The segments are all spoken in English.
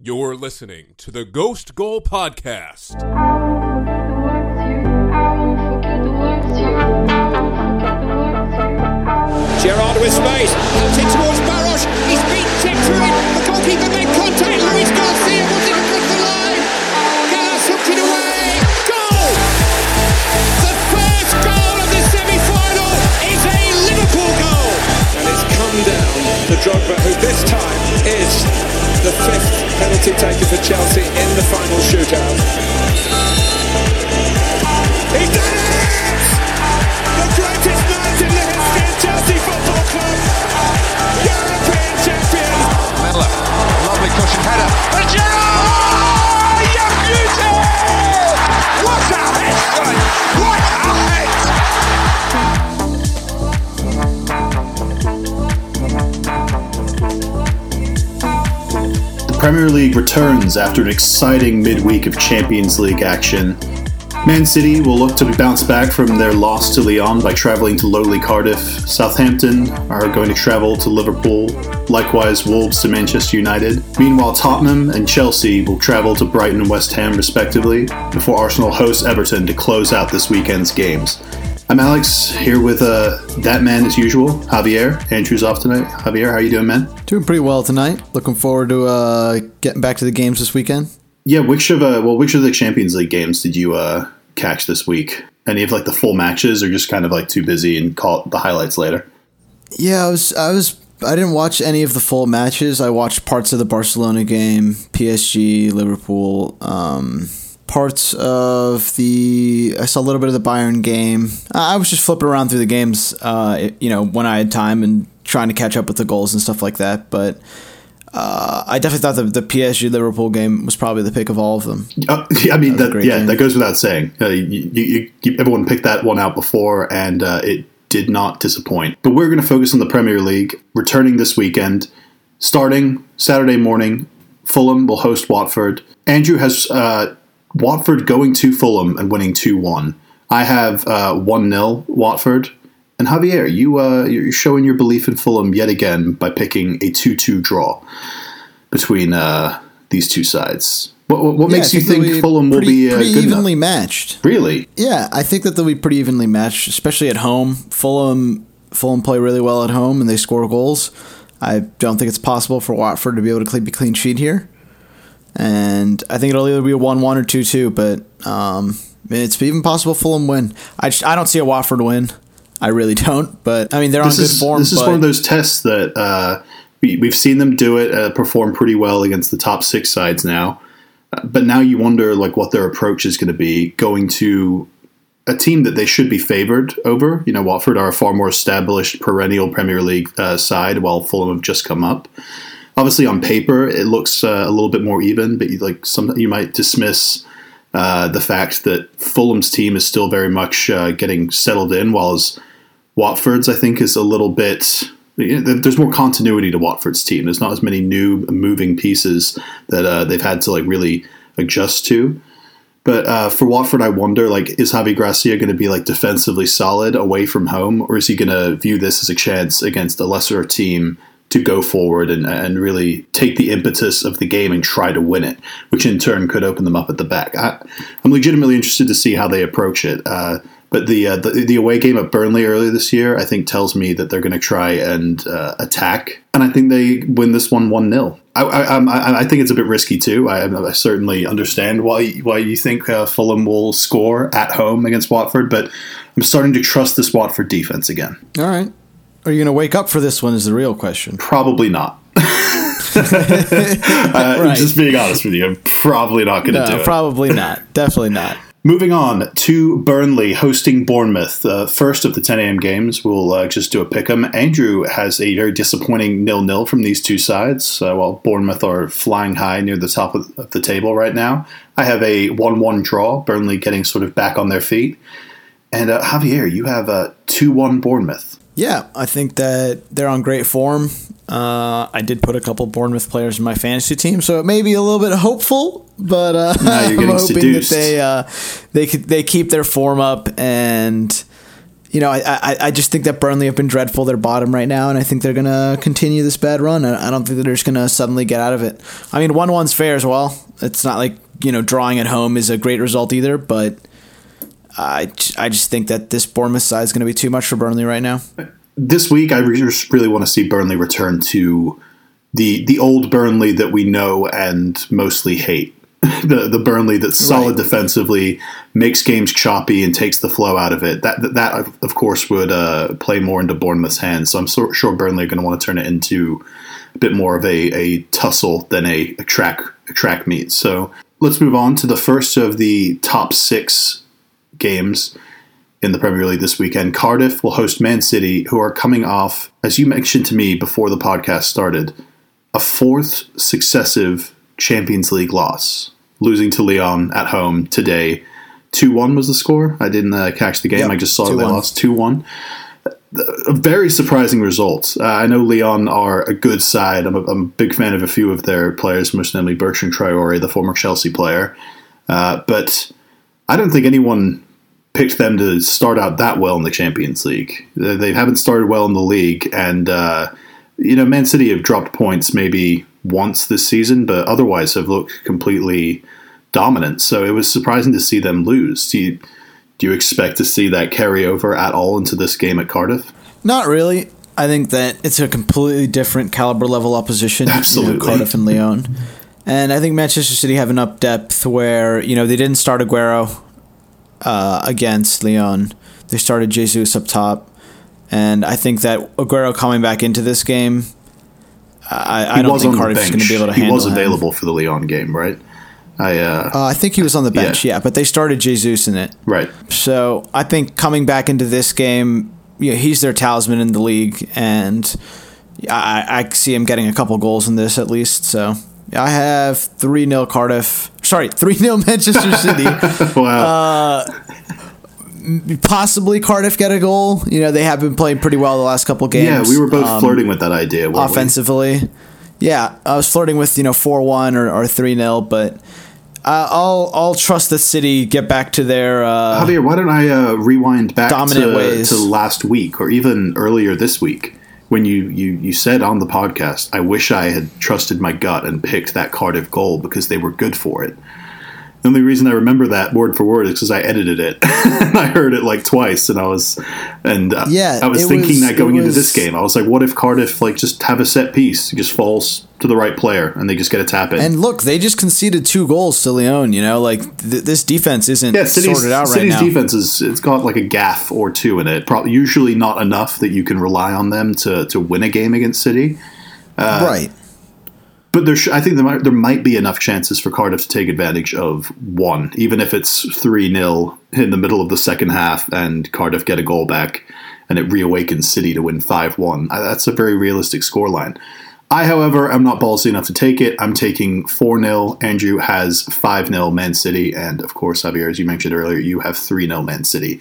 You're listening to the Ghost Goal Podcast. Gerard with space, pelting towards Barosh. He's been checked through it. The goalkeeper made contact. Luis Garcia was it across the line. Gallas hooked it away. Goal! The first goal of the semi-final is a Liverpool goal, and it's come down to Drogba, who this time is the fifth penalty taken for Chelsea in the final shootout. He's done it! Premier League returns after an exciting midweek of Champions League action. Man City will look to bounce back from their loss to Lyon by travelling to lowly Cardiff. Southampton are going to travel to Liverpool. Likewise, Wolves to Manchester United. Meanwhile, Tottenham and Chelsea will travel to Brighton and West Ham, respectively, before Arsenal hosts Everton to close out this weekend's games. I'm Alex, here with uh, that man as usual, Javier. Andrew's off tonight. Javier, how are you doing, man? Doing pretty well tonight. Looking forward to uh, getting back to the games this weekend. Yeah, which of uh, well, which of the Champions League games did you uh, catch this week? Any of like the full matches, or just kind of like too busy and call the highlights later? Yeah, I was I was I didn't watch any of the full matches. I watched parts of the Barcelona game, PSG, Liverpool, um, parts of the. I saw a little bit of the Bayern game. I was just flipping around through the games, uh, you know, when I had time and trying to catch up with the goals and stuff like that. But uh, I definitely thought the, the PSG Liverpool game was probably the pick of all of them. Uh, I mean, That that, yeah, game. that goes without saying. Uh, you, you, you, everyone picked that one out before, and uh, it did not disappoint. But we're going to focus on the Premier League, returning this weekend, starting Saturday morning. Fulham will host Watford. Andrew has uh, Watford going to Fulham and winning two one. I have one 0 Watford. And Javier, you uh, you're showing your belief in Fulham yet again by picking a two-two draw between uh, these two sides. What, what, what Yeah, makes I you think be Fulham will pretty, be uh, pretty good evenly enough? matched? Really? Yeah, I think that they'll be pretty evenly matched, especially at home. Fulham Fulham play really well at home and they score goals. I don't think it's possible for Watford to be able to keep a clean sheet here. And I think it'll either be a 1 1 or 2 2, but um, it's even possible Fulham win. I, just, I don't see a Watford win. I really don't, but I mean, they're This on is good form. this is one of those tests that uh, we, we've seen them do it, uh, perform pretty well against the top six sides now. Uh, but now you wonder like what their approach is going to be going to a team that they should be favored over. You know, Watford are a far more established perennial Premier League uh, side, while Fulham have just come up. Obviously, on paper, it looks uh, a little bit more even, but you, like some you might dismiss uh, the fact that Fulham's team is still very much uh, getting settled in, whilst Watford's I think is a little bit. There's more continuity to Watford's team. There's not as many new moving pieces that uh, they've had to like really adjust to. But uh, for Watford, I wonder like is Javi Gracia going to be like defensively solid away from home, or is he going to view this as a chance against a lesser team to go forward and, and really take the impetus of the game and try to win it, which in turn could open them up at the back. I, I'm legitimately interested to see how they approach it. Uh, but the, uh, the the away game at Burnley earlier this year, I think, tells me that they're going to try and uh, attack, and I think they win this one one 0 I, I, I think it's a bit risky too. I, I certainly understand why why you think uh, Fulham will score at home against Watford, but I'm starting to trust this Watford defense again. All right. Are you going to wake up for this one? Is the real question. Probably not. uh, Right. Just being honest with you, I'm probably not going to do it. probably not. Definitely not. Moving on to Burnley hosting Bournemouth. Uh, first of the 10 a.m. games, we'll uh, just do a pick 'em. Andrew has a very disappointing nil-nil from these two sides, uh, while Bournemouth are flying high near the top of, of the table right now. I have a 1-1 draw, Burnley getting sort of back on their feet. And uh, Javier, you have a 2-1 Bournemouth. Yeah, I think that they're on great form. Uh, I did put a couple Bournemouth players in my fantasy team, so it may be a little bit hopeful, but uh, I'm hoping seduced. that they uh, they they keep their form up and you know, I, I I just think that Burnley have been dreadful. They're bottom right now, and I think they're gonna continue this bad run. I I don't think that they're just gonna suddenly get out of it. I mean, one one's fair as well. It's not like you know drawing at home is a great result either, but I I just think that this Bournemouth side is gonna be too much for Burnley right now. this week, I re- really want to see Burnley return to the the old Burnley that we know and mostly hate. the the Burnley that's solid Right. defensively, makes games choppy, and takes the flow out of it. That that, that of course would uh, play more into Bournemouth's hands. So I'm so, sure Burnley are going to want to turn it into a bit more of a, a tussle than a, a track a track meet. So let's move on to the first of the top six games in the Premier League this weekend. Cardiff will host Man City, who are coming off, as you mentioned to me before the podcast started, a fourth successive Champions League loss, losing to Lyon at home today. 2 1 was the score. I didn't uh, catch the game. Yep, I just saw they 2-1. lost 2 1. A very surprising result. Uh, I know Lyon are a good side. I'm a, I'm a big fan of a few of their players, most namely Bertrand Traore, the former Chelsea player. Uh, but I don't think anyone picked them to start out that well in the Champions League. They they haven't started well in the league, and uh, you know, Man City have dropped points maybe once this season, but otherwise have looked completely dominant. So it was surprising to see them lose. Do you, do you expect to see that carry over at all into this game at Cardiff? Not really. I think that it's a completely different caliber level opposition. you know, Absolutely. Cardiff and Lyon. And I think Manchester City have enough depth where, you know, they didn't start Aguero uh, against Lyon. They started Jesus up top. And I think that Aguero coming back into this game, I, I don't think Cardiff's going to be able to he handle was him. available for the Lyon game, right? I uh, Uh, I think he was on the bench, Yeah. yeah. but they started Jesus in it. right. So I think coming back into this game, yeah, he's their talisman in the league, and I, I see him getting a couple goals in this at least. So I have three 0 Cardiff. Sorry, three 0 Manchester City. Wow. Possibly Cardiff get a goal. You know they have been playing pretty well the last couple games. yeah, we were both um, flirting with that idea. weren't we? offensively. Yeah, I was flirting with you know four one or or three 0 but uh, I'll I'll trust the City get back to their. Uh, Javier, why don't I uh, rewind back Dominant to, ways. to last week or even earlier this week when you, you, you said on the podcast, I wish I had trusted my gut and picked that Cardiff goal because they were good for it. The only reason I remember that word for word is because I edited it. and I heard it like twice, and I was, and uh, Yeah, I was thinking was- that going it into this game, I was like, what if Cardiff like just have a set piece, it just falls to the right player, and they just get a tap in. And look, they just conceded two goals to Lyon. You know, like th- this defense isn't Yeah, City's, sorted out right now. City's now. defense is it's got like a gaff or two in it. Probably usually not enough that you can rely on them to to win a game against City. right. But there, sh- I think there might there might be enough chances for Cardiff to take advantage of one, even if it's three 0 in the middle of the second half, and Cardiff get a goal back, and it reawakens City to win five one. That's a very realistic scoreline. I, however, am not ballsy enough to take it. I'm taking 4 0. Andrew has 5 0 Man City. And of course, Javier, as you mentioned earlier, you have 3 0 Man City.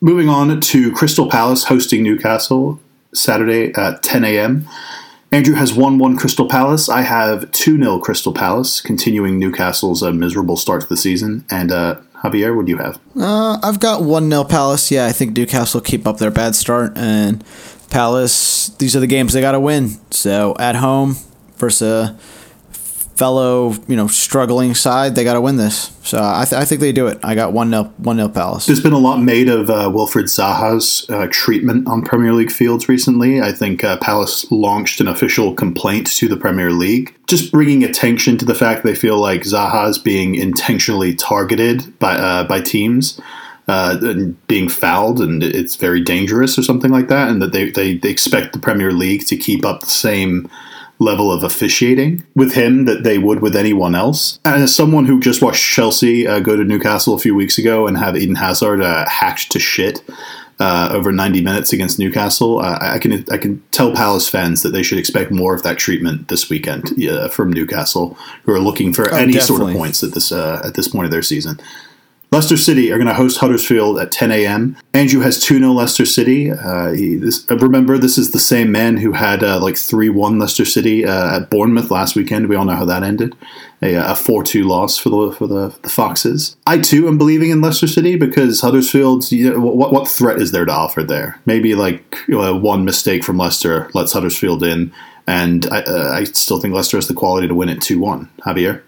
Moving on to Crystal Palace hosting Newcastle Saturday at 10 a.m. Andrew has 1 1 Crystal Palace. I have 2 0 Crystal Palace, continuing Newcastle's uh, miserable start to the season. And uh, Javier, what do you have? Uh, I've got one 0 Palace. Yeah, I think Newcastle keep up their bad start, and Palace. These are the games they got to win. So at home versus fellow, you know, struggling side, they got to win this. So I, th- I think they do it. I got one nil, one nil Palace. There's been a lot made of uh, Wilfred Zaha's uh, treatment on Premier League fields recently. I think uh, Palace launched an official complaint to the Premier League, just bringing attention to the fact they feel like Zaha's being intentionally targeted by uh, by teams. Uh, and being fouled and it's very dangerous or something like that, and that they, they, they expect the Premier League to keep up the same level of officiating with him that they would with anyone else. And as someone who just watched Chelsea uh, go to Newcastle a few weeks ago and have Eden Hazard uh, hacked to shit uh, over 90 minutes against Newcastle, uh, I can I can tell Palace fans that they should expect more of that treatment this weekend from Newcastle, who are looking for any sort of points at this uh, at this point of their season. Leicester City are going to host Huddersfield at 10 a.m. Andrew has 2 0 Leicester City. Uh, he, this, uh, remember, this is the same man who had uh, like 3 1 Leicester City uh, at Bournemouth last weekend. We all know how that ended. A, uh, 4 2 loss for the for the, the Foxes. I too am believing in Leicester City because Huddersfield's. You know, what, what threat is there to offer there? Maybe like you know, one mistake from Leicester lets Huddersfield in. And I, uh, I still think Leicester has the quality to win it 2 1. Javier?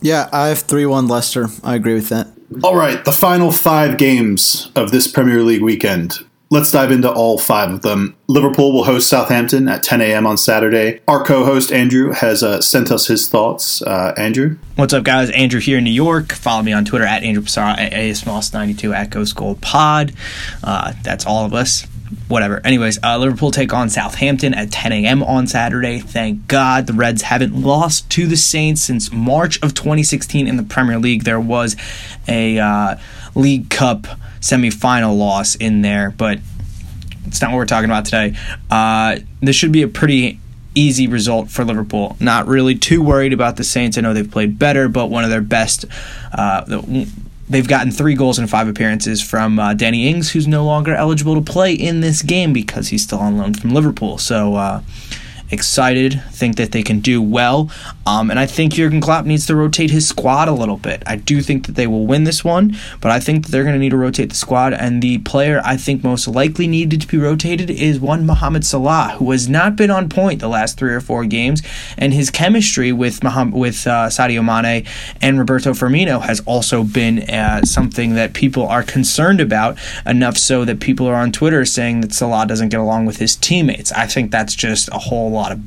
Yeah, I have 3 1 Leicester. I agree with that. All right, the final five games of this Premier League weekend. Let's dive into all five of them. Liverpool will host Southampton at 10 a.m. on Saturday. Our co host, Andrew, has uh, sent us his thoughts. Uh, Andrew? What's up, guys? Andrew here in New York. Follow me on Twitter at Andrew Passara, at ASMoss92, at Ghost Goal Pod. Uh, that's all of us whatever. Anyways, uh, Liverpool take on Southampton at 10 a.m. on Saturday. Thank God the Reds haven't lost to the Saints since March of 2016 in the Premier League. There was a uh, League Cup semifinal loss in there, but it's not what we're talking about today. Uh, this should be a pretty easy result for Liverpool. Not really too worried about the Saints. I know they've played better, but one of their best. Uh, They've gotten three goals in five appearances from uh, Danny Ings, who's no longer eligible to play in this game because he's still on loan from Liverpool. So, uh, excited, think that they can do well. Um, and I think Jurgen Klopp needs to rotate his squad a little bit. I do think that they will win this one, but I think that they're going to need to rotate the squad. And the player I think most likely needed to be rotated is one Mohamed Salah, who has not been on point the last three or four games. And his chemistry with Mohamed, with uh, Sadio Mane and Roberto Firmino has also been uh, something that people are concerned about, enough so that people are on Twitter saying that Salah doesn't get along with his teammates. I think that's just a whole lot of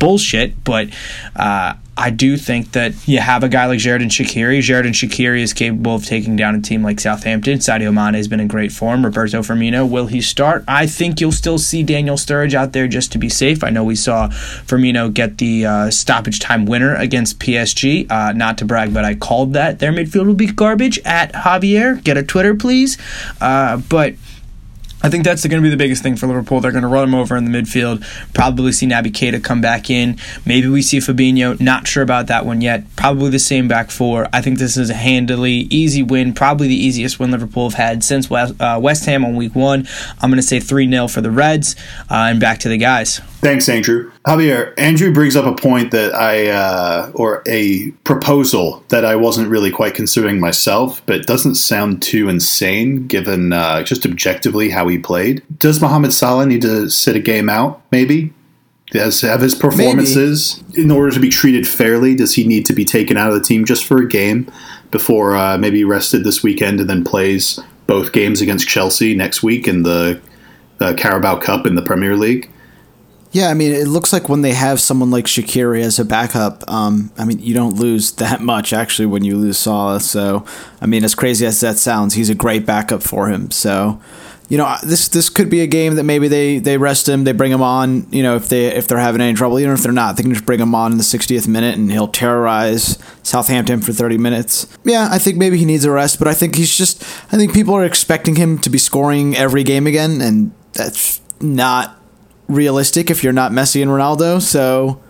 bullshit, but uh, I do think that you have a guy like Xherdan Shaqiri. Xherdan Shaqiri is capable of taking down a team like Southampton. Sadio Mane has been in great form. Roberto Firmino, will he start? I think you'll still see Daniel Sturridge out there just to be safe. I know we saw Firmino get the uh, stoppage time winner against PSG. Uh, not to brag, but I called that. Their midfield will be garbage at Javier. Get a Twitter, please. Uh, but I think that's going to be the biggest thing for Liverpool. They're going to run him over in the midfield. Probably see Naby Keita come back in. Maybe we see Fabinho. Not sure about that one yet. Probably the same back four. I think this is a handily easy win. Probably the easiest win Liverpool have had since West, uh, Ham on week one. I'm going to say 3 0 for the Reds. Uh, and back to the guys. Thanks, Andrew. Javier, Andrew brings up a point that I, uh, or a proposal that I wasn't really quite considering myself, but doesn't sound too insane given uh, just objectively how he played. Does Mohamed Salah need to sit a game out, maybe? Does have his performances maybe. in order to be treated fairly? Does he need to be taken out of the team just for a game before uh, maybe rested this weekend and then plays both games against Chelsea next week in the uh, Carabao Cup in the Premier League? Yeah, I mean, it looks like when they have someone like Shaqiri as a backup, um, I mean, you don't lose that much actually when you lose Salah. So, I mean, as crazy as that sounds, he's a great backup for him. So, you know, this this could be a game that maybe they, they rest him, they bring him on. You know, if they if they're having any trouble, even if they're not, they can just bring him on in the 60th minute and he'll terrorize Southampton for 30 minutes. Yeah, I think maybe he needs a rest, but I think he's just I think people are expecting him to be scoring every game again, and that's not realistic if you're not Messi and Ronaldo. So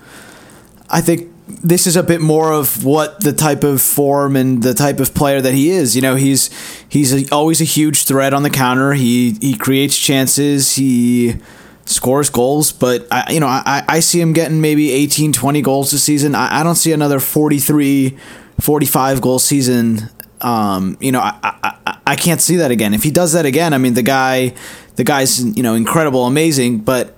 I think this is a bit more of what the type of form and the type of player that he is. You know, he's he's a, always a huge threat on the counter. He he creates chances. He scores goals, but I you know, I, I see him getting maybe 18, 20 goals this season. I, I don't see another 43, 45 goal season. Um, you know, I, I I can't see that again. If he does that again, I mean the guy the guy's you know incredible, amazing, but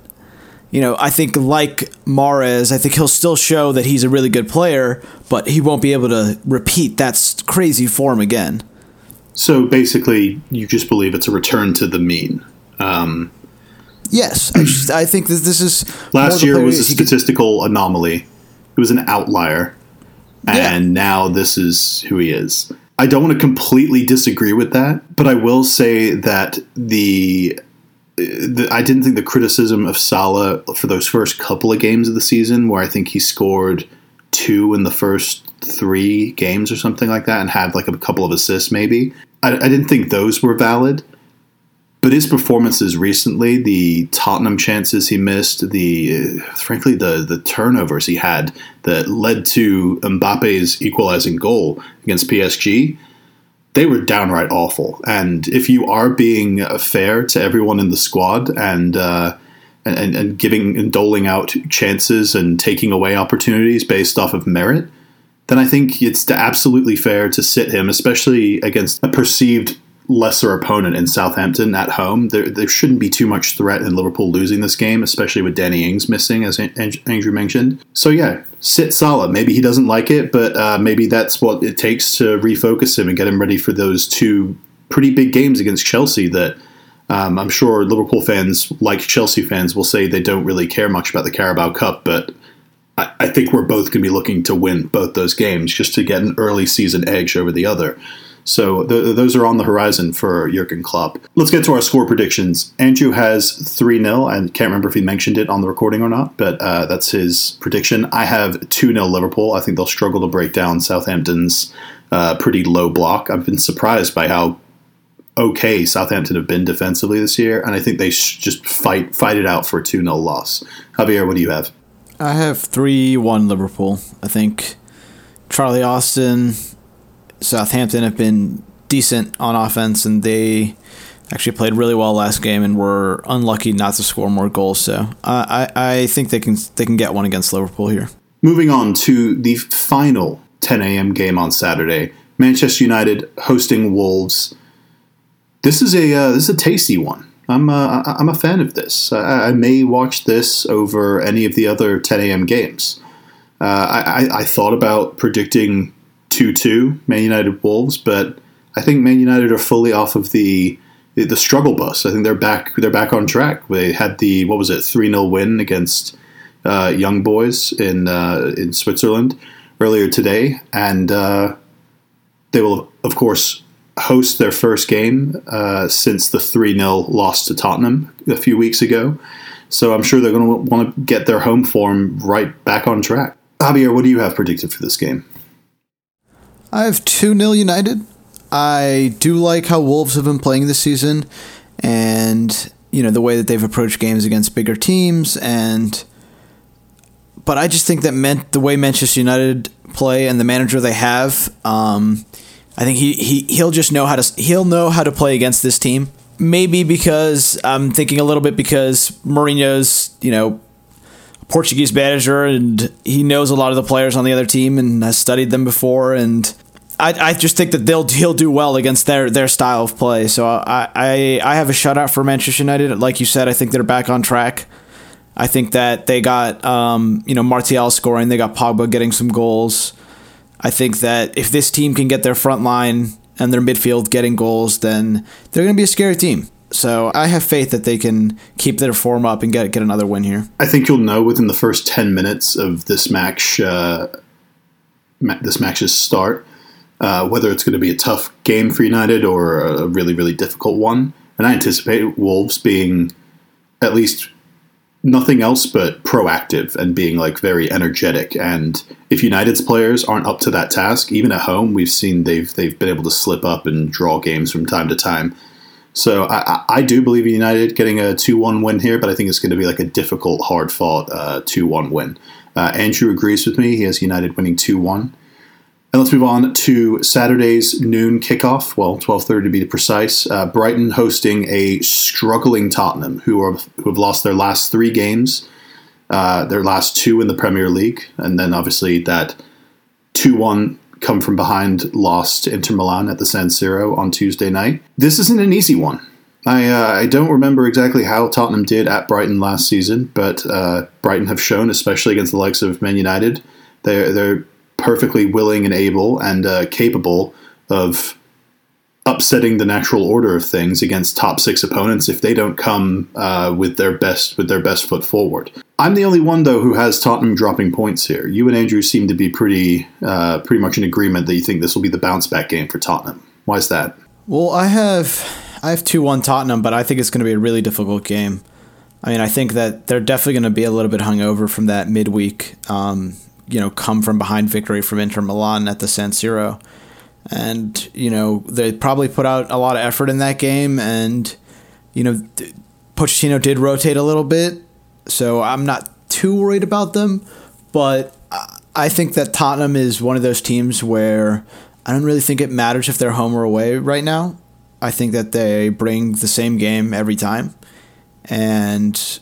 you know, I think like Mahrez, I think he'll still show that he's a really good player, but he won't be able to repeat that crazy form again. So basically, you just believe it's a return to the mean. Um, yes, I, just, I think that this is last year was a statistical could, anomaly. It was an outlier, and yeah. now this is who he is. I don't want to completely disagree with that, but I will say that the the, I didn't think the criticism of Salah for those first couple of games of the season, where I think he scored two in the first three games or something like that, and had like a couple of assists, maybe. I, I didn't think those were valid. But his performances recently, the Tottenham chances he missed, the uh, frankly the the turnovers he had that led to Mbappe's equalizing goal against PSG, they were downright awful. And if you are being fair to everyone in the squad and uh, and, and giving and doling out chances and taking away opportunities based off of merit, then I think it's absolutely fair to sit him, especially against a perceived lesser opponent in Southampton at home. There, there shouldn't be too much threat in Liverpool losing this game, especially with Danny Ings missing, as Andrew mentioned. So yeah, sit Salah. Maybe he doesn't like it, but uh, maybe that's what it takes to refocus him and get him ready for those two pretty big games against Chelsea that. Um, I'm sure Liverpool fans, like Chelsea fans, will say they don't really care much about the Carabao Cup, but I, I think we're both going to be looking to win both those games just to get an early season edge over the other. So th- those are on the horizon for Jurgen Klopp. Let's get to our score predictions. Andrew has 3 0. I can't remember if he mentioned it on the recording or not, but uh, that's his prediction. I have 2 0 Liverpool. I think they'll struggle to break down Southampton's uh, pretty low block. I've been surprised by how okay Southampton have been defensively this year, and I think they sh- just fight fight it out for a 2 0 loss. Javier, what do you have? I have 3 1 Liverpool. I think Charlie Austin Southampton have been decent on offense, and they actually played really well last game and were unlucky not to score more goals. So uh, I I think they can they can get one against Liverpool here. Moving on to the final 10 a.m. game on Saturday, Manchester United hosting Wolves. This is a uh, this is a tasty one. I'm uh, I'm a fan of this. I, I, may watch this over any of the other 10 a.m. games. Uh, I, I thought about predicting 2 2 Man United Wolves, but I think Man United are fully off of the the struggle bus. I think they're back they're back on track. They had the what was it 3 0 win against uh, Young Boys in uh, in Switzerland earlier today, and uh, they will of course host their first game uh, since the 3 0 loss to Tottenham a few weeks ago. So I'm sure they're going to want to get their home form right back on track. Javier, what do you have predicted for this game? I have 2 0 United. I do like how Wolves have been playing this season and, you know, the way that they've approached games against bigger teams. And, but I just think that meant the way Manchester United play and the manager they have, um, I think he, he, he'll just know how to, he'll know how to play against this team. Maybe because I'm thinking a little bit because Mourinho's, you know, Portuguese manager and he knows a lot of the players on the other team and has studied them before and I, I just think that they'll he'll do well against their their style of play. So I, I I have a shutout for Manchester United. Like you said, I think they're back on track. I think that they got um, you know Martial scoring, they got Pogba getting some goals. I think that if this team can get their front line and their midfield getting goals, then they're going to be a scary team. So I have faith that they can keep their form up and get get another win here. I think you'll know within the first ten minutes of this match, uh, this match's start, uh, whether it's going to be a tough game for United or a really, really difficult one. And I anticipate Wolves being at least nothing else but proactive and being like very energetic. And if United's players aren't up to that task, even at home, we've seen they've they've been able to slip up and draw games from time to time. So I, I do believe United getting a two-one win here, but I think it's going to be like a difficult, hard-fought uh, two-one win. Uh, Andrew agrees with me; he has United winning two-one. And let's move on to Saturday's noon kickoff. Well, twelve thirty to be precise. Uh, Brighton hosting a struggling Tottenham, who are who have lost their last three games, uh, their last two in the Premier League, and then obviously that two one come from behind loss to Inter Milan at the San Siro on Tuesday night. This isn't an easy one. I uh, I don't remember exactly how Tottenham did at Brighton last season, but uh, Brighton have shown, especially against the likes of Man United, they're they're perfectly willing and able and uh, capable of upsetting the natural order of things against top six opponents if they don't come uh, with their best with their best foot forward. I'm the only one though who has Tottenham dropping points here. You and Andrew seem to be pretty uh, pretty much in agreement that you think this will be the bounce back game for Tottenham. Why is that? Well, I have I have two one Tottenham, but I think it's going to be a really difficult game. I mean, I think that they're definitely going to be a little bit hungover from that midweek um, you know come from behind victory from Inter Milan at the San Siro, and you know they probably put out a lot of effort in that game, and you know Pochettino did rotate a little bit, so I'm not too worried about them, but I think that Tottenham is one of those teams where I don't really think it matters if they're home or away right now. I think that they bring the same game every time, and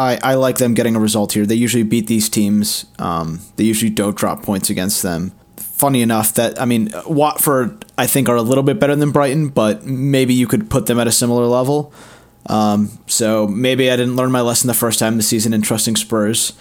I I like them getting a result here. They usually beat these teams. Um, they usually don't drop points against them. Funny enough that I mean Watford I think are a little bit better than Brighton, but maybe you could put them at a similar level. Um, so maybe I didn't learn my lesson the first time this season in trusting Spurs.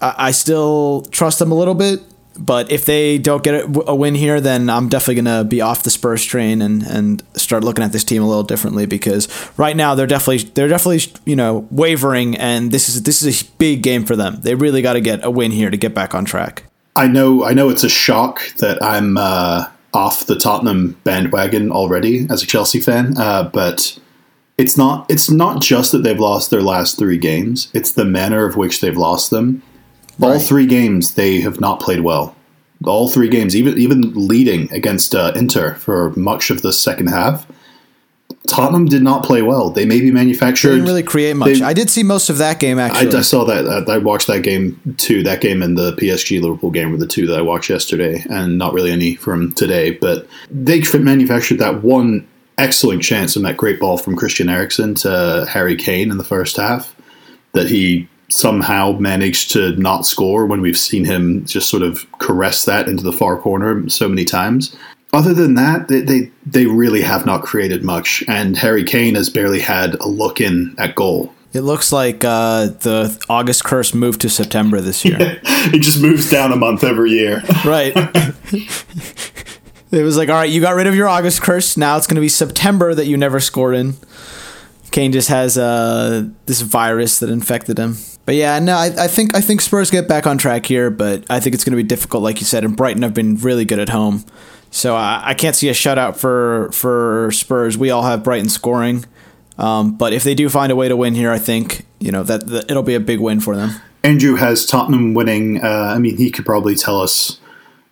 I, I still trust them a little bit, but if they don't get a win here, then I'm definitely gonna be off the Spurs train and, and start looking at this team a little differently because right now they're definitely they're definitely you know wavering, and this is this is a big game for them. They really got to get a win here to get back on track. I know I know it's a shock that I'm uh, off the Tottenham bandwagon already as a Chelsea fan, uh, but it's not it's not just that they've lost their last three games; it's the manner of which they've lost them. All Right. three games they have not played well. All three games, even even leading against uh, Inter for much of the second half, Tottenham did not play well. They maybe manufactured. Didn't really create much. They- I did see most of that game actually. I saw that. I I watched that game too. That game and the PSG Liverpool game were the two that I watched yesterday, and not really any from today. But they manufactured that one excellent chance and that great ball from Christian Eriksen to Harry Kane in the first half that he somehow managed to not score when we've seen him just sort of caress that into the far corner so many times. Other than that, they, they they really have not created much, and Harry Kane has barely had a look in at goal. it looks like uh, the August curse moved to September this year. it just moves down a month every year. right. it was like, all right, you got rid of your August curse. Now it's going to be September that you never scored in. Kane just has uh, this virus that infected him. But yeah, no, I, I think I think Spurs get back on track here, but I think it's going to be difficult, like you said. And Brighton have been really good at home, so I, I can't see a shutout for for Spurs. We all have Brighton scoring, um, but if they do find a way to win here, I think you know that, that it'll be a big win for them. Andrew has Tottenham winning. Uh, I mean, he could probably tell us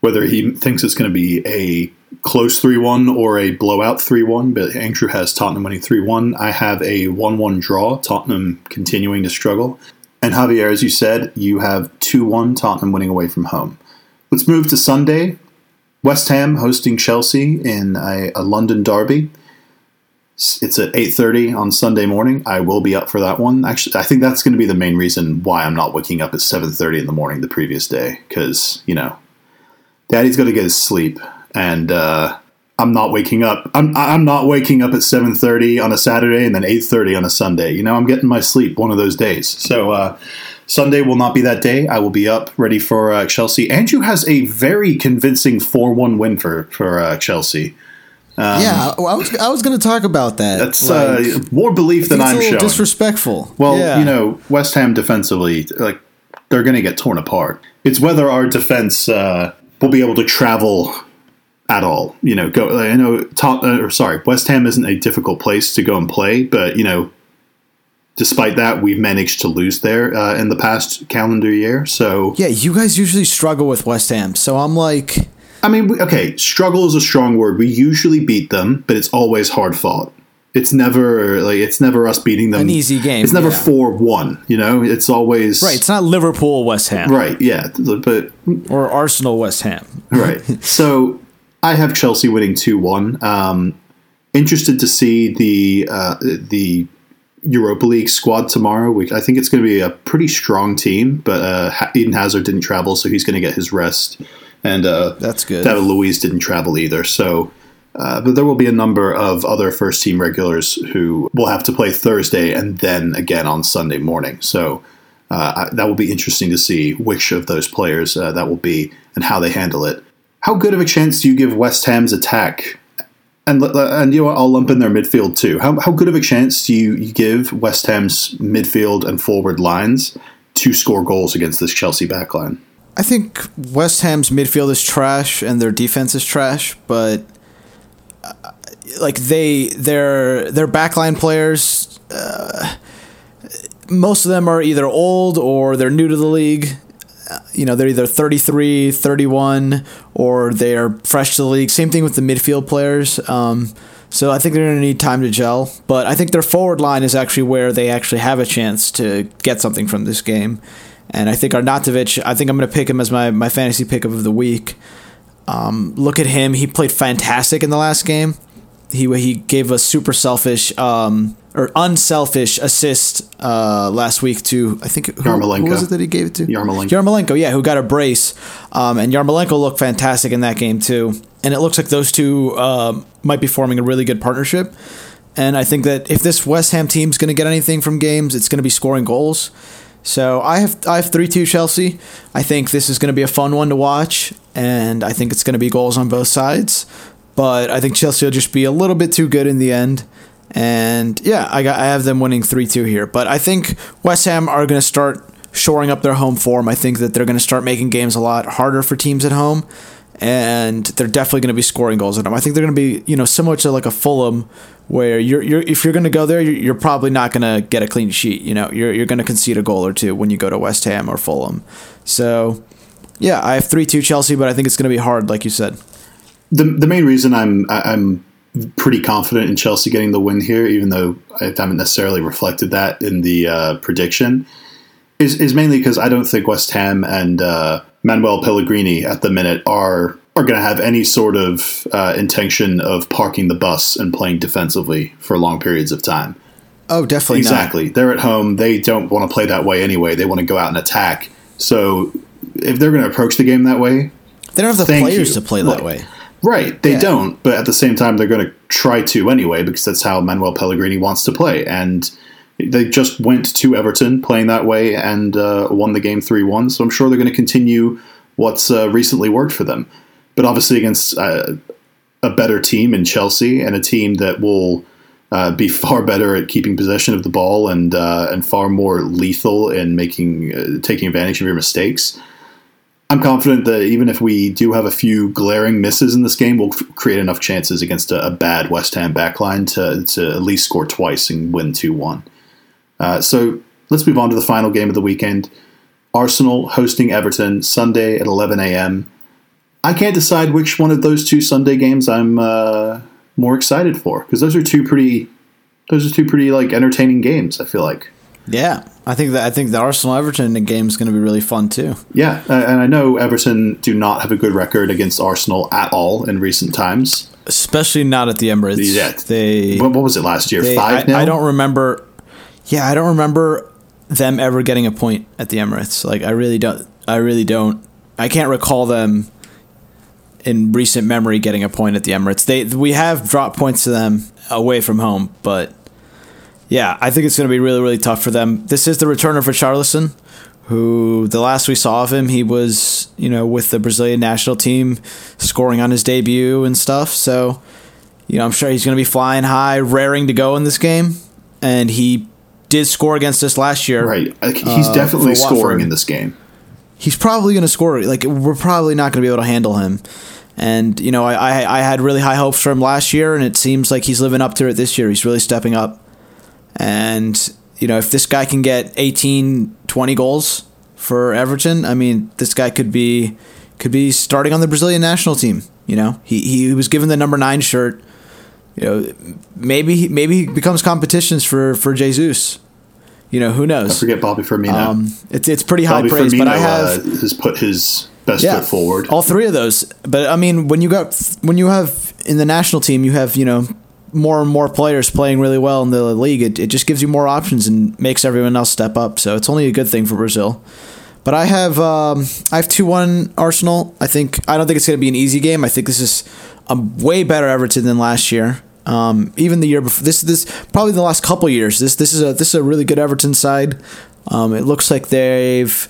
whether he thinks it's going to be a close 3 1 or a blowout 3 1, but Andrew has Tottenham winning 3 1. I have a 1 1 draw, Tottenham continuing to struggle. And Javier, as you said, you have 2 1 Tottenham winning away from home. Let's move to Sunday. West Ham hosting Chelsea in a, a London derby. It's at 8:30 on Sunday morning. I will be up for that one. Actually, I think that's going to be the main reason why I'm not waking up at 7:30 in the morning the previous day cuz, you know, daddy's got to get his sleep and uh I'm not waking up. I'm I'm not waking up at 7:30 on a Saturday and then 8:30 on a Sunday. You know, I'm getting my sleep one of those days. So uh Sunday will not be that day. I will be up ready for uh, Chelsea. Andrew has a very convincing 4-1 win for for uh, Chelsea. yeah, I, I was I was going to talk about that. That's Like, uh, more belief than I'm showing. disrespectful. Well, Yeah. you know, West Ham defensively, like they're going to get torn apart. It's whether our defense uh, will be able to travel at all. You know, go. I know. Top, uh, or sorry, West Ham isn't a difficult place to go and play, but you know, despite that, we've managed to lose there uh, in the past calendar year. So, yeah, you guys usually struggle with West Ham, so I'm like, I mean, we, okay, struggle is a strong word. We usually beat them, but it's always hard fought. It's never like it's never us beating them An easy game, It's never yeah. four one. You know, it's always right, it's not Liverpool West Ham Right, yeah, but or Arsenal West Ham. right. so I have Chelsea winning two one. Um, interested to see the uh, the Europa League squad tomorrow. We, I think it's going to be a pretty strong team, but uh, Eden Hazard didn't travel, so he's going to get his rest, and uh, That's good. David Luiz didn't travel either, so. Uh, but there will be a number of other first team regulars who will have to play Thursday and then again on Sunday morning. So uh, I- that will be interesting to see which of those players uh, that will be and how they handle it. How good of a chance do you give West Ham's attack? And and you know what, I'll lump in their midfield too. How how good of a chance do you, you give West Ham's midfield and forward lines to score goals against this Chelsea backline? I think West Ham's midfield is trash and their defense is trash, but uh, like they their their backline players uh, most of them are either old or they're new to the league. Uh, You know, they're either 33, 31 or they're fresh to the league. Same thing with the midfield players. Um, so I think they're going to need time to gel, but I think their forward line is actually where they actually have a chance to get something from this game. And I think Arnautovic, I think I'm going to pick him as my, my fantasy pickup of the week. Um, look at him; he played fantastic in the last game. He he gave a super selfish um, or unselfish assist uh, last week to I think who, who was it that he gave it to Yarmolenko. Yarmolenko, yeah, who got a brace, um, and Yarmolenko looked fantastic in that game too. And it looks like those two um, might be forming a really good partnership. And I think that if this West Ham team's going to get anything from games, it's going to be scoring goals. So I have I have three two Chelsea. I think this is going to be a fun one to watch, and I think it's going to be goals on both sides. But I think Chelsea will just be a little bit too good in the end. And yeah, I got I have them winning three two here. But I think West Ham are going to start shoring up their home form. I think that they're going to start making games a lot harder for teams at home, and they're definitely going to be scoring goals at them. I think they're going to be you know similar to like a Fulham, where you're you're if you're going to go there, you're, you're probably not going to get a clean sheet. You know, you're you're going to concede a goal or two when you go to West Ham or Fulham. So yeah, I have three two Chelsea, but I think it's going to be hard, like you said. the the main reason I'm I'm pretty confident in Chelsea getting the win here, even though I haven't necessarily reflected that in the uh, prediction, is is mainly because I don't think West Ham and uh, Manuel Pellegrini at the minute are are going to have any sort of uh, intention of parking the bus and playing defensively for long periods of time. Oh, definitely not. Exactly. They're at home. They don't want to play that way anyway. They want to go out and attack. So if they're going to approach the game that way, They don't have the players you. to play that Look, way. Right, they Yeah. don't, but at the same time, they're going to try to anyway because that's how Manuel Pellegrini wants to play. And they just went to Everton playing that way and uh, won the game 3 1. So I'm sure they're going to continue what's uh, recently worked for them. But obviously, against uh, a better team in Chelsea and a team that will uh, be far better at keeping possession of the ball and uh, and far more lethal in making uh, taking advantage of your mistakes. I'm confident that even if we do have a few glaring misses in this game, we'll create enough chances against a, a bad West Ham backline to, to at least score twice and win 2 1. Uh, so let's move on to the final game of the weekend Arsenal hosting Everton Sunday at 11 a.m. I can't decide which one of those two Sunday games I'm uh, more excited for because those are two pretty. Those are two pretty like entertaining games. I feel like. Yeah, I think that I think the Arsenal Everton game is going to be really fun too. Yeah, and I know Everton do not have a good record against Arsenal at all in recent times. Especially not at the Emirates. Yeah, they. What, what was it last year? they Five I, now. I don't remember. Yeah, I don't remember them ever getting a point at the Emirates. Like I really don't. I really don't. I can't recall them in recent memory getting a point at the Emirates. They we have dropped points to them away from home, but yeah, I think it's going to be really really tough for them. This is the return of Richarlison, who the last we saw of him, he was you know with the Brazilian national team, scoring on his debut and stuff. So you know I'm sure he's going to be flying high, raring to go in this game, and he did score against us last year. Right, he's uh, definitely scoring in this game. He's probably going to score. Like we're probably not going to be able to handle him. And you know, I, I I had really high hopes for him last year, and it seems like he's living up to it this year. He's really stepping up. And you know, if this guy can get 18, 20 goals for Everton, I mean, this guy could be could be starting on the Brazilian national team. You know, he he was given the number nine shirt. You know, maybe he- maybe he becomes competitions for for Jesus. You know, who knows? Forget Bobby Firmino. Um, it's it's pretty high praise, Firmino but I have uh, has put his best yeah, foot forward. all three of those. But I mean, when you got when you have in the national team, you have you know more and more players playing really well in the league. It, it just gives you more options and makes everyone else step up. So it's only a good thing for Brazil. But I have um, I have two one Arsenal. I think I don't think it's going to be an easy game. I think this is a way better Everton than last year. Um, even the year before this this probably the last couple years. This this is a this is a really good Everton side. Um, it looks like they've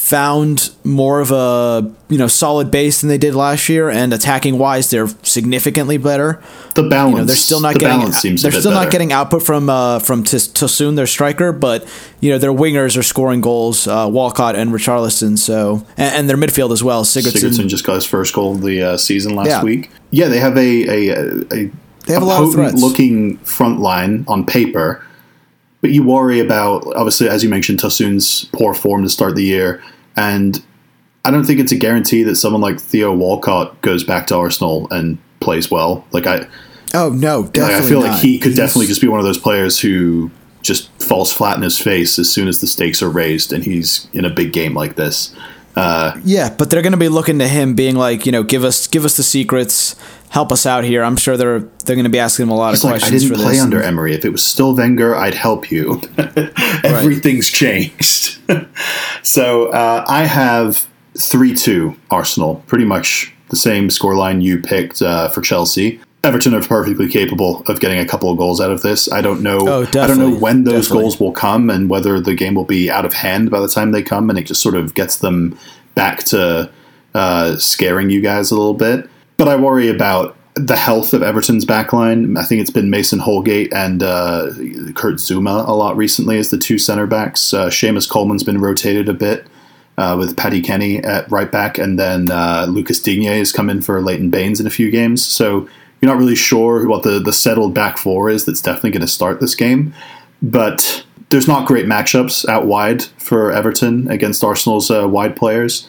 found more of a you know solid base than they did last year, and attacking wise, they're significantly better. the balance. You know, they're still not the getting balance seems a they're still better. not getting output from uh, from Tosun, their striker, but you know their wingers are scoring goals. Uh, Walcott and Richarlison, so and, and their midfield as well. Sigurdsson, Sigurdsson just got his first goal of the uh, season last Yeah. week. Yeah, they have a a, a, They have a lot of threats. looking front line on paper, but you worry about obviously as you mentioned Tosun's poor form to start the year, and I don't think it's a guarantee that someone like Theo Walcott goes back to Arsenal and plays well. Like I, Oh no, like, definitely I feel not. like he could He's- definitely just be one of those players who just falls flat in his face as soon as the stakes are raised and he's in a big game like this. Yeah, but they're going to be looking to him, being like, you know, give us give us the secrets, help us out here. I'm sure they're they're going to be asking him a lot of like I questions didn't for play this. under Emery. If it was still Wenger, I'd help you. Everything's changed. so uh, I have three two Arsenal, pretty much the same scoreline you picked uh, for Chelsea. Everton are perfectly capable of getting a couple of goals out of this. I don't know. Oh, I don't know when those definitely. goals will come and whether the game will be out of hand by the time they come, and it just sort of gets them back to uh, scaring you guys a little bit. But I worry about the health of Everton's backline. I think it's been Mason Holgate and uh, Kurt Zuma a lot recently as the two center backs. Uh, Seamus Coleman's been rotated a bit uh, with Paddy Kenny at right back, and then uh, Lucas Digne has come in for Leighton Baines in a few games. So you're not really sure what the, the settled back four is that's definitely going to start this game. But there's not great matchups out wide for Everton against Arsenal's uh, wide players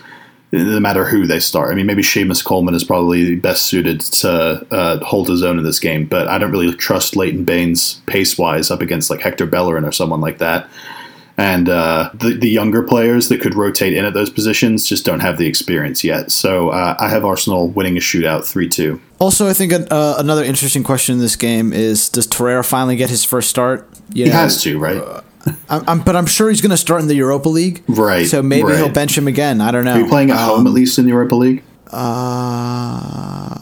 no matter who they start. I mean, maybe Seamus Coleman is probably best suited to uh, hold his own in this game, but I don't really trust Leighton Baines pace wise up against like Hector Bellerin or someone like that. And uh, the, the younger players that could rotate in at those positions just don't have the experience yet. So uh, I have Arsenal winning a shootout 3 2. Also, I think uh, another interesting question in this game is: Does Torreira finally get his first start? You He know, has to, right? I'm, I'm, but I'm sure he's going to start in the Europa League, Right, So maybe right. he'll bench him again. I don't know. Are you playing at home at least in the Europa League? Uh,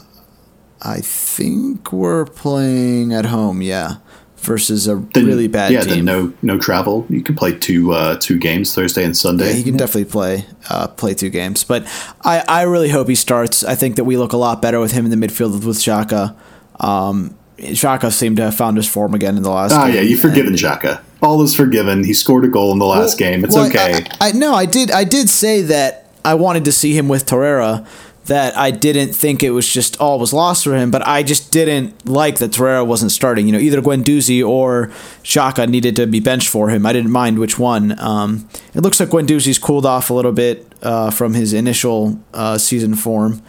I think we're playing at home. Yeah, versus a Then- really bad yeah, team. then no no travel. You can play two uh, two games Thursday and Sunday. Yeah, he can definitely play uh, play two games, but I, I really hope he starts. I think that we look a lot better with him in the midfield with Xhaka. Um, Xhaka seemed to have found his form again in the last. Oh game. yeah, you've forgiven Xhaka. All is forgiven. He scored a goal in the last game. It's Well, okay. I, I no, I did. I did say that I wanted to see him with Torreira. That I didn't think it was just all was lost for him, but I just didn't like that Torreira wasn't starting. You know, either Guendouzi or Xhaka needed to be benched for him. I didn't mind which one. Um, it looks like Guendouzi's cooled off a little bit uh, from his initial uh, season form,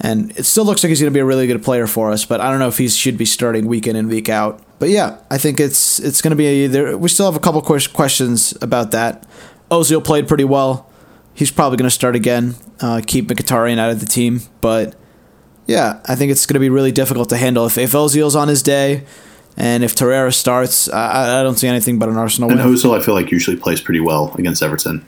and it still looks like he's going to be a really good player for us. But I don't know if he should be starting week in and week out. But yeah, I think it's it's going to be a, there. We still have a couple questions about that. Ozil played pretty well. He's probably going to start again. Uh, keep Mkhitaryan out of the team, but yeah, I think it's going to be really difficult to handle if if Ozil's on his day, and if Torreira starts. I, I don't see anything but an Arsenal And win. Ozil, I feel like usually plays pretty well against Everton.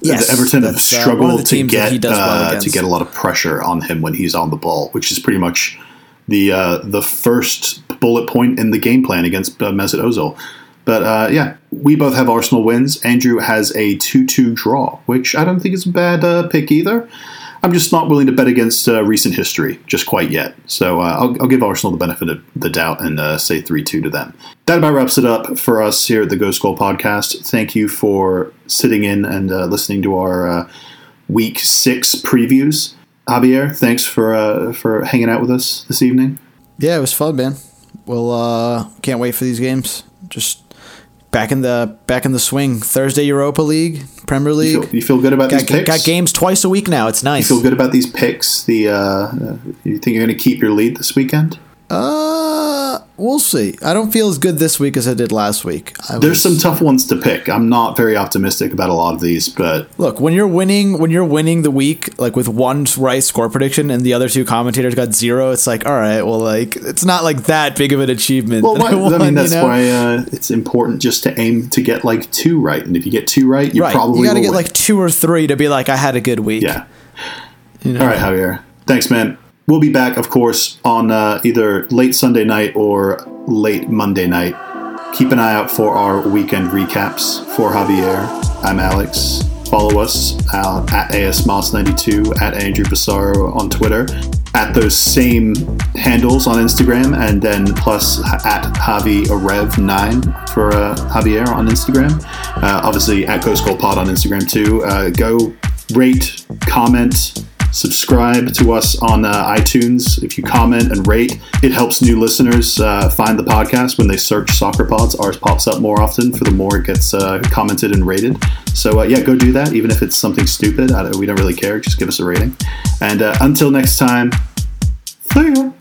Yes, Everton have uh, struggled to teams he get well uh, to get a lot of pressure on him when he's on the ball, which is pretty much the uh, the first bullet point in the game plan against uh, Mesut Ozil. But uh, yeah, we both have Arsenal wins. Andrew has a 2 2 draw, which I don't think is a bad uh, pick either. I'm just not willing to bet against uh, recent history just quite yet. So uh, I'll, I'll give Arsenal the benefit of the doubt and uh, say 3 2 to them. That about wraps it up for us here at the Ghost Goal podcast. Thank you for sitting in and uh, listening to our week six previews. Javier, thanks for for hanging out with us this evening. Yeah, it was fun, man. Well, can't wait for these games. Just back in the back in the swing. Thursday Europa League, Premier You League. feel, you feel good about these got, picks? got games twice a week now. It's nice. You feel good about these picks? The uh, you think you're going to keep your lead this weekend? Uh, we'll see. I don't feel as good this week as I did last week. I There's was- some tough ones to pick. I'm not very optimistic about a lot of these, but Look, when you're winning, when you're winning the week, like with one right score prediction and the other two commentators got zero, it's like, all right, well, like it's not like that big of an achievement. well, why, I won, mean you that's know? why uh, it's important just to aim to get like two right, and if you get two right, you right. probably You got to get win. like two or three to be like, I had a good week. Yeah. All right, Javier. Thanks, man. We'll be back, of course, on uh, either late Sunday night or late Monday night. Keep an eye out for our weekend recaps. For Javier, I'm Alex. Follow us uh, at ASMoss92, at Andrew Pissarro on Twitter, at those same handles on Instagram, and then plus at Javi Arev9 for uh, Javier on Instagram. Uh, obviously, at Ghost Goal Pod on Instagram too. Uh, go rate, comment, subscribe to us on uh, iTunes. If you comment and rate, it helps new listeners uh, find the podcast when they search Soccer Pods. Ours pops up more often for the more it gets uh, commented and rated. So uh, yeah, go do that. Even if it's something stupid, don't, we don't really care. Just give us a rating. And uh, until next time, see ya.